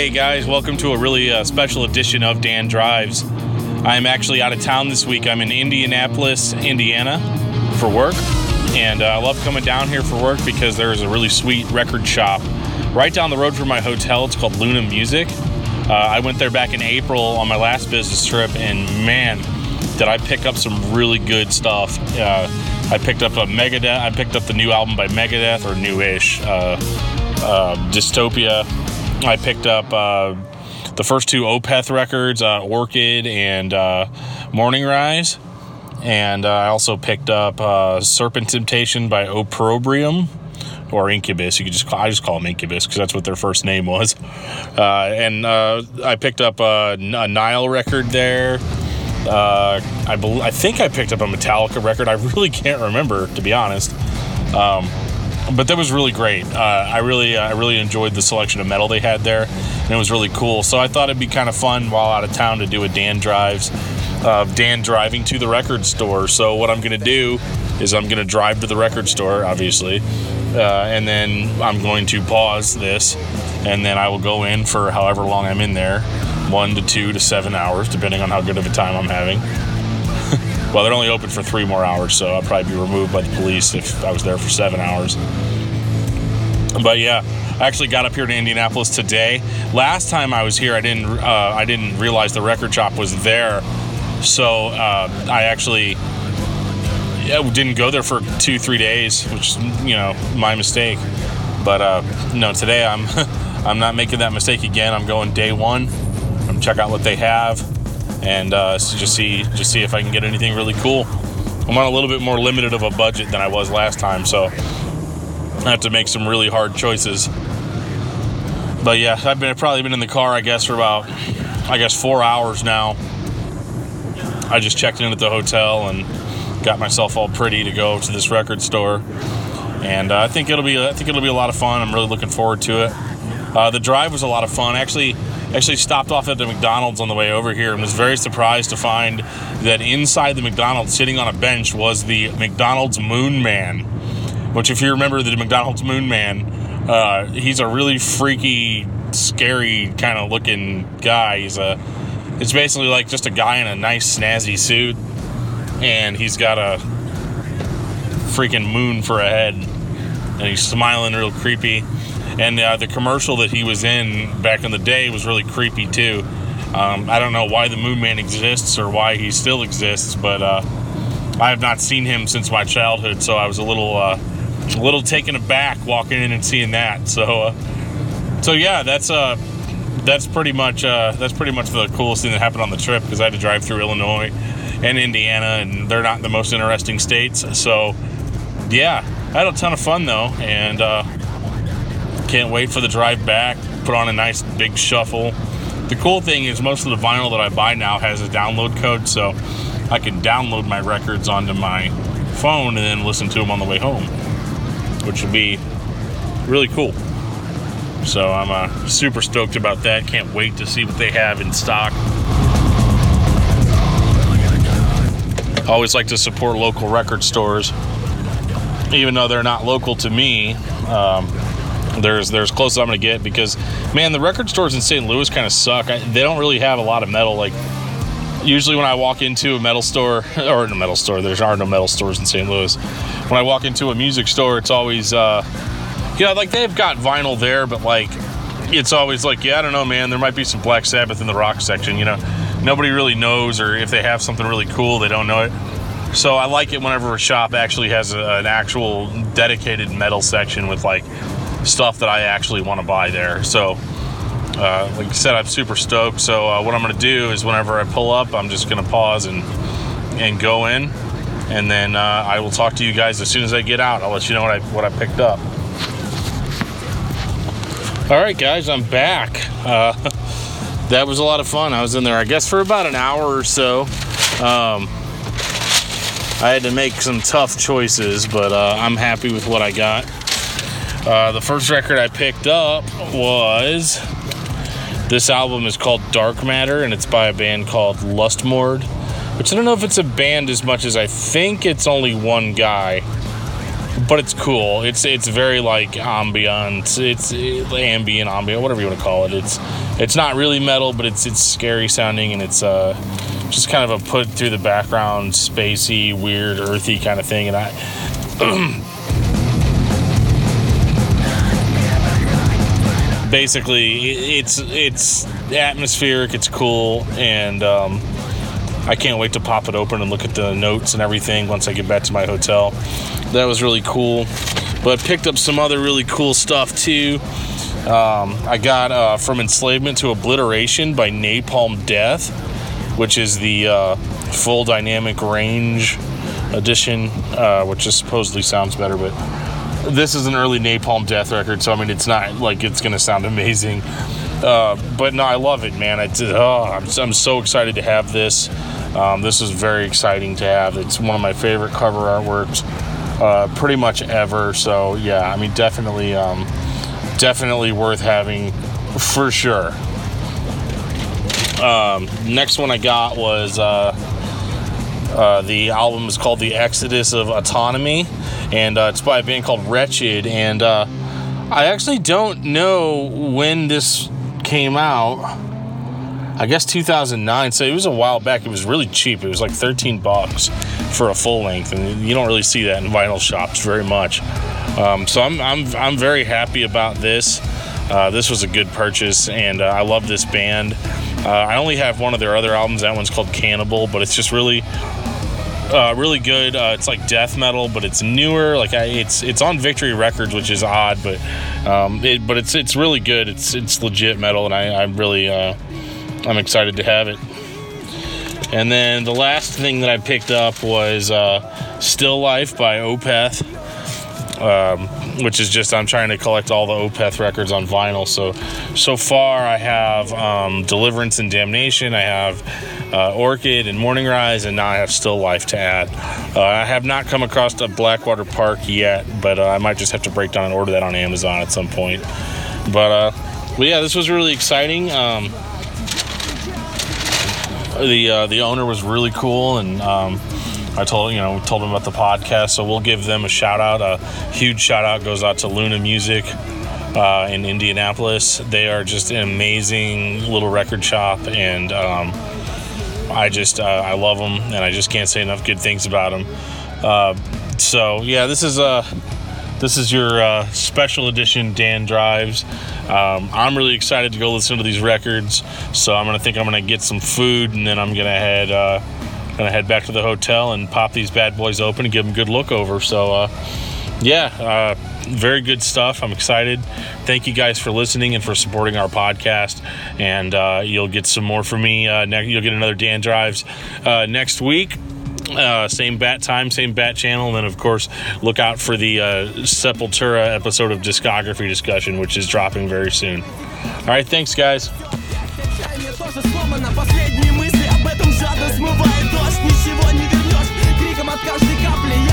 Hey guys, welcome to a really uh, special edition of Dan Drives. I'm actually out of town this week. I'm in Indianapolis, Indiana for work, and uh, I love coming down here for work because there's a really sweet record shop right down the road from my hotel. It's called Luna Music. Uh, I went there back in April on my last business trip, and man, did I pick up some really good stuff. Uh, I picked up a Megadeth. I picked up the new album by Megadeth, or newish, uh, uh, Dystopia. I picked up uh, the first two Opeth records, uh, Orchid and uh, Morning Rise. And uh, I also picked up uh, Serpent Temptation by Opprobrium or Incubus. You could just call, I just call them Incubus because that's what their first name was. Uh, and I picked up a, a Nile record there. I bel I think I picked up a Metallica record. I really can't remember to be honest. Um, but that was really great. Uh, I really, I really enjoyed the selection of metal they had there, and it was really cool. So I thought it'd be kind of fun while out of town to do a Dan drives, uh, Dan driving to the record store. So what I'm gonna do is I'm gonna drive to the record store, obviously, uh, and then I'm going to pause this, and then I will go in for however long I'm in there, one to two to seven hours, depending on how good of a time I'm having. Well, they're only open for three more hours, so I'd probably be removed by the police if I was there for seven hours. But yeah, I actually got up here to Indianapolis today. Last time I was here, I didn't uh, I didn't realize the record shop was there, so uh, I actually yeah, didn't go there for two three days, which you know my mistake. But uh, no, today I'm I'm not making that mistake again. I'm going day one. I'm check out what they have and uh, so just see just see if I can get anything really cool. I'm on a little bit more limited of a budget than I was last time, so I have to make some really hard choices. But yeah, I've been I've probably been in the car, I guess, for about I guess four hours now. I just checked in at the hotel and got myself all pretty to go to this record store, and uh, I think it'll be I think it'll be a lot of fun. I'm really looking forward to it. Uh, the drive was a lot of fun. Actually, actually stopped off at the McDonald's on the way over here and was very surprised to find that inside the McDonald's, sitting on a bench, was the McDonald's Moon Man. Which, if you remember the McDonald's Moon Man, uh, he's a really freaky, scary kind of looking guy. He's a, it's basically like just a guy in a nice snazzy suit, and he's got a freaking moon for a head, and he's smiling real creepy and uh, the commercial that he was in back in the day was really creepy too. Um, I don't know why the Moon Man exists or why he still exists, but uh, I have not seen him since my childhood, so I was a little, uh, a little taken aback walking in and seeing that. So, uh, so yeah, that's uh, that's pretty much uh, that's pretty much the coolest thing that happened on the trip because I had to drive through Illinois and Indiana, and they're not the most interesting states. So, yeah, I had a ton of fun though, and can't wait for the drive back. Put on a nice big shuffle. The cool thing is most of the vinyl that I buy now has a download code, so I can download my records onto my phone and then listen to them on the way home, which will be really cool. So I'm uh, super stoked about that. Can't wait to see what they have in stock. I always like to support local record stores, even though they're not local to me. Um, there's there's close as I'm gonna get because man, the record stores in St. Louis kind of suck. I, they don't really have a lot of metal. Like usually when I walk into a metal store or a metal store, there are no metal stores in St. Louis. When I walk into a music store, it's always uh, you know like they've got vinyl there, but like it's always like yeah, I don't know, man. There might be some Black Sabbath in the rock section. You know, nobody really knows, or if they have something really cool, they don't know it. So I like it whenever a shop actually has a, an actual dedicated metal section with like stuff that I actually want to buy there. So, uh, like I said, I'm super stoked. So, uh, what I'm going to do is whenever I pull up, I'm just going to pause and and go in, and then uh, I will talk to you guys as soon as I get out. I'll let you know what I what I picked up. All right, guys, I'm back. Uh, that was a lot of fun. I was in there, I guess, for about an hour or so. Um, I had to make some tough choices, but uh, I'm happy with what I got. Uh, the first record I picked up was this album is called Dark Matter and it's by a band called Lustmord, which I don't know if it's a band as much as I think it's only one guy, but it's cool. It's it's very like ambient. It's, it's ambient, ambient, whatever you want to call it. It's it's not really metal, but it's it's scary sounding and it's uh, just kind of a put through the background, spacey, weird, earthy kind of thing. And I. basically it's it's atmospheric it's cool and um, i can't wait to pop it open and look at the notes and everything once i get back to my hotel. That was really cool. But picked up some other really cool stuff too. Um, I got uh, From Enslavement to Obliteration by Napalm Death, which is the uh, full dynamic range edition, uh, which just supposedly sounds better, but this is an early Napalm Death record, so I mean, it's not like it's going to sound amazing. Uh, but no, I love it, man. It's, oh, I'm, I'm so excited to have this. Um, this is very exciting to have. It's one of my favorite cover artworks, uh, pretty much ever. So yeah, I mean, definitely. Um, definitely worth having for sure. Um, next one I got was uh, uh, the album is called The Exodus of Autonomy, and uh, it's by a band called Wretched. And uh, I actually don't know when this came out. I guess 2009, so it was a while back. It was really cheap. It was like 13 bucks for a full length, and you don't really see that in vinyl shops very much. Um, so I'm, I'm, I'm very happy about this. Uh, this was a good purchase, and uh, I love this band. Uh, I only have one of their other albums. That one's called Cannibal, but it's just really, uh, really good. Uh, it's like death metal, but it's newer. Like I, it's it's on Victory Records, which is odd, but um, it, but it's it's really good. It's it's legit metal, and I, I'm really uh, I'm excited to have it. And then the last thing that I picked up was Still Life by Opeth um, which is just I'm trying to collect all the Opeth records on vinyl. So so far I have um, Deliverance and Damnation. I have uh, Orchid and Morning Rise, and now I have Still Life to add. Uh, I have not come across a Blackwater Park yet, but uh, I might just have to break down and order that on Amazon at some point. But uh, but yeah, this was really exciting. Um, the uh, the owner was really cool and. Um, I told you know told them about the podcast, so we'll give them a shout out. A huge shout out goes out to Luna Music uh, in Indianapolis. They are just an amazing little record shop, and um, I just uh, I love them, and I just can't say enough good things about them. Uh, so yeah, this is a uh, this is your uh, special edition Dan drives. Um, I'm really excited to go listen to these records. So I'm gonna think I'm gonna get some food, and then I'm gonna head uh, gonna head back to the hotel and pop these bad boys open and give them a good look over. So, uh, yeah, uh, very good stuff. I'm excited. Thank you guys for listening and for supporting our podcast. And uh, you'll get some more from me. Uh, ne- you'll get another Dan Drives uh, next week. Uh, same bat time, same bat channel, and then of course look out for the uh, Sepultura episode of Discography Discussion, which is dropping very soon. All right, thanks, guys. от каждой капли